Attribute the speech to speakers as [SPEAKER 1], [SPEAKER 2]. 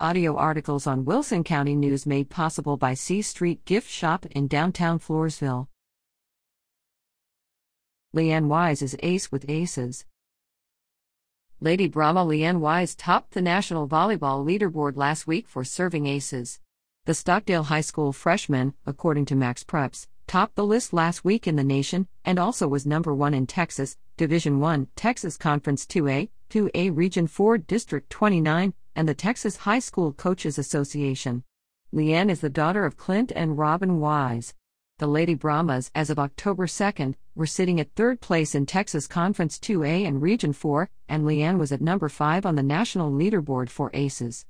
[SPEAKER 1] Audio articles on Wilson County News made possible by C Street Gift Shop in downtown Floresville. Leann Wise is ace with aces. Lady Brahma Leann Wise topped the National Volleyball Leaderboard last week for serving aces. The Stockdale High School freshman, according to Max Preps, topped the list last week in the nation and also was number 1 in Texas, Division 1, Texas Conference 2A, 2A Region 4, District 29, and the Texas High School Coaches Association. Leann is the daughter of Clint and Robin Wise. The Lady Brahmas, as of October 2nd, were sitting at third place in Texas Conference 2A and Region 4, and Leann was at number 5 on the national leaderboard for ACES.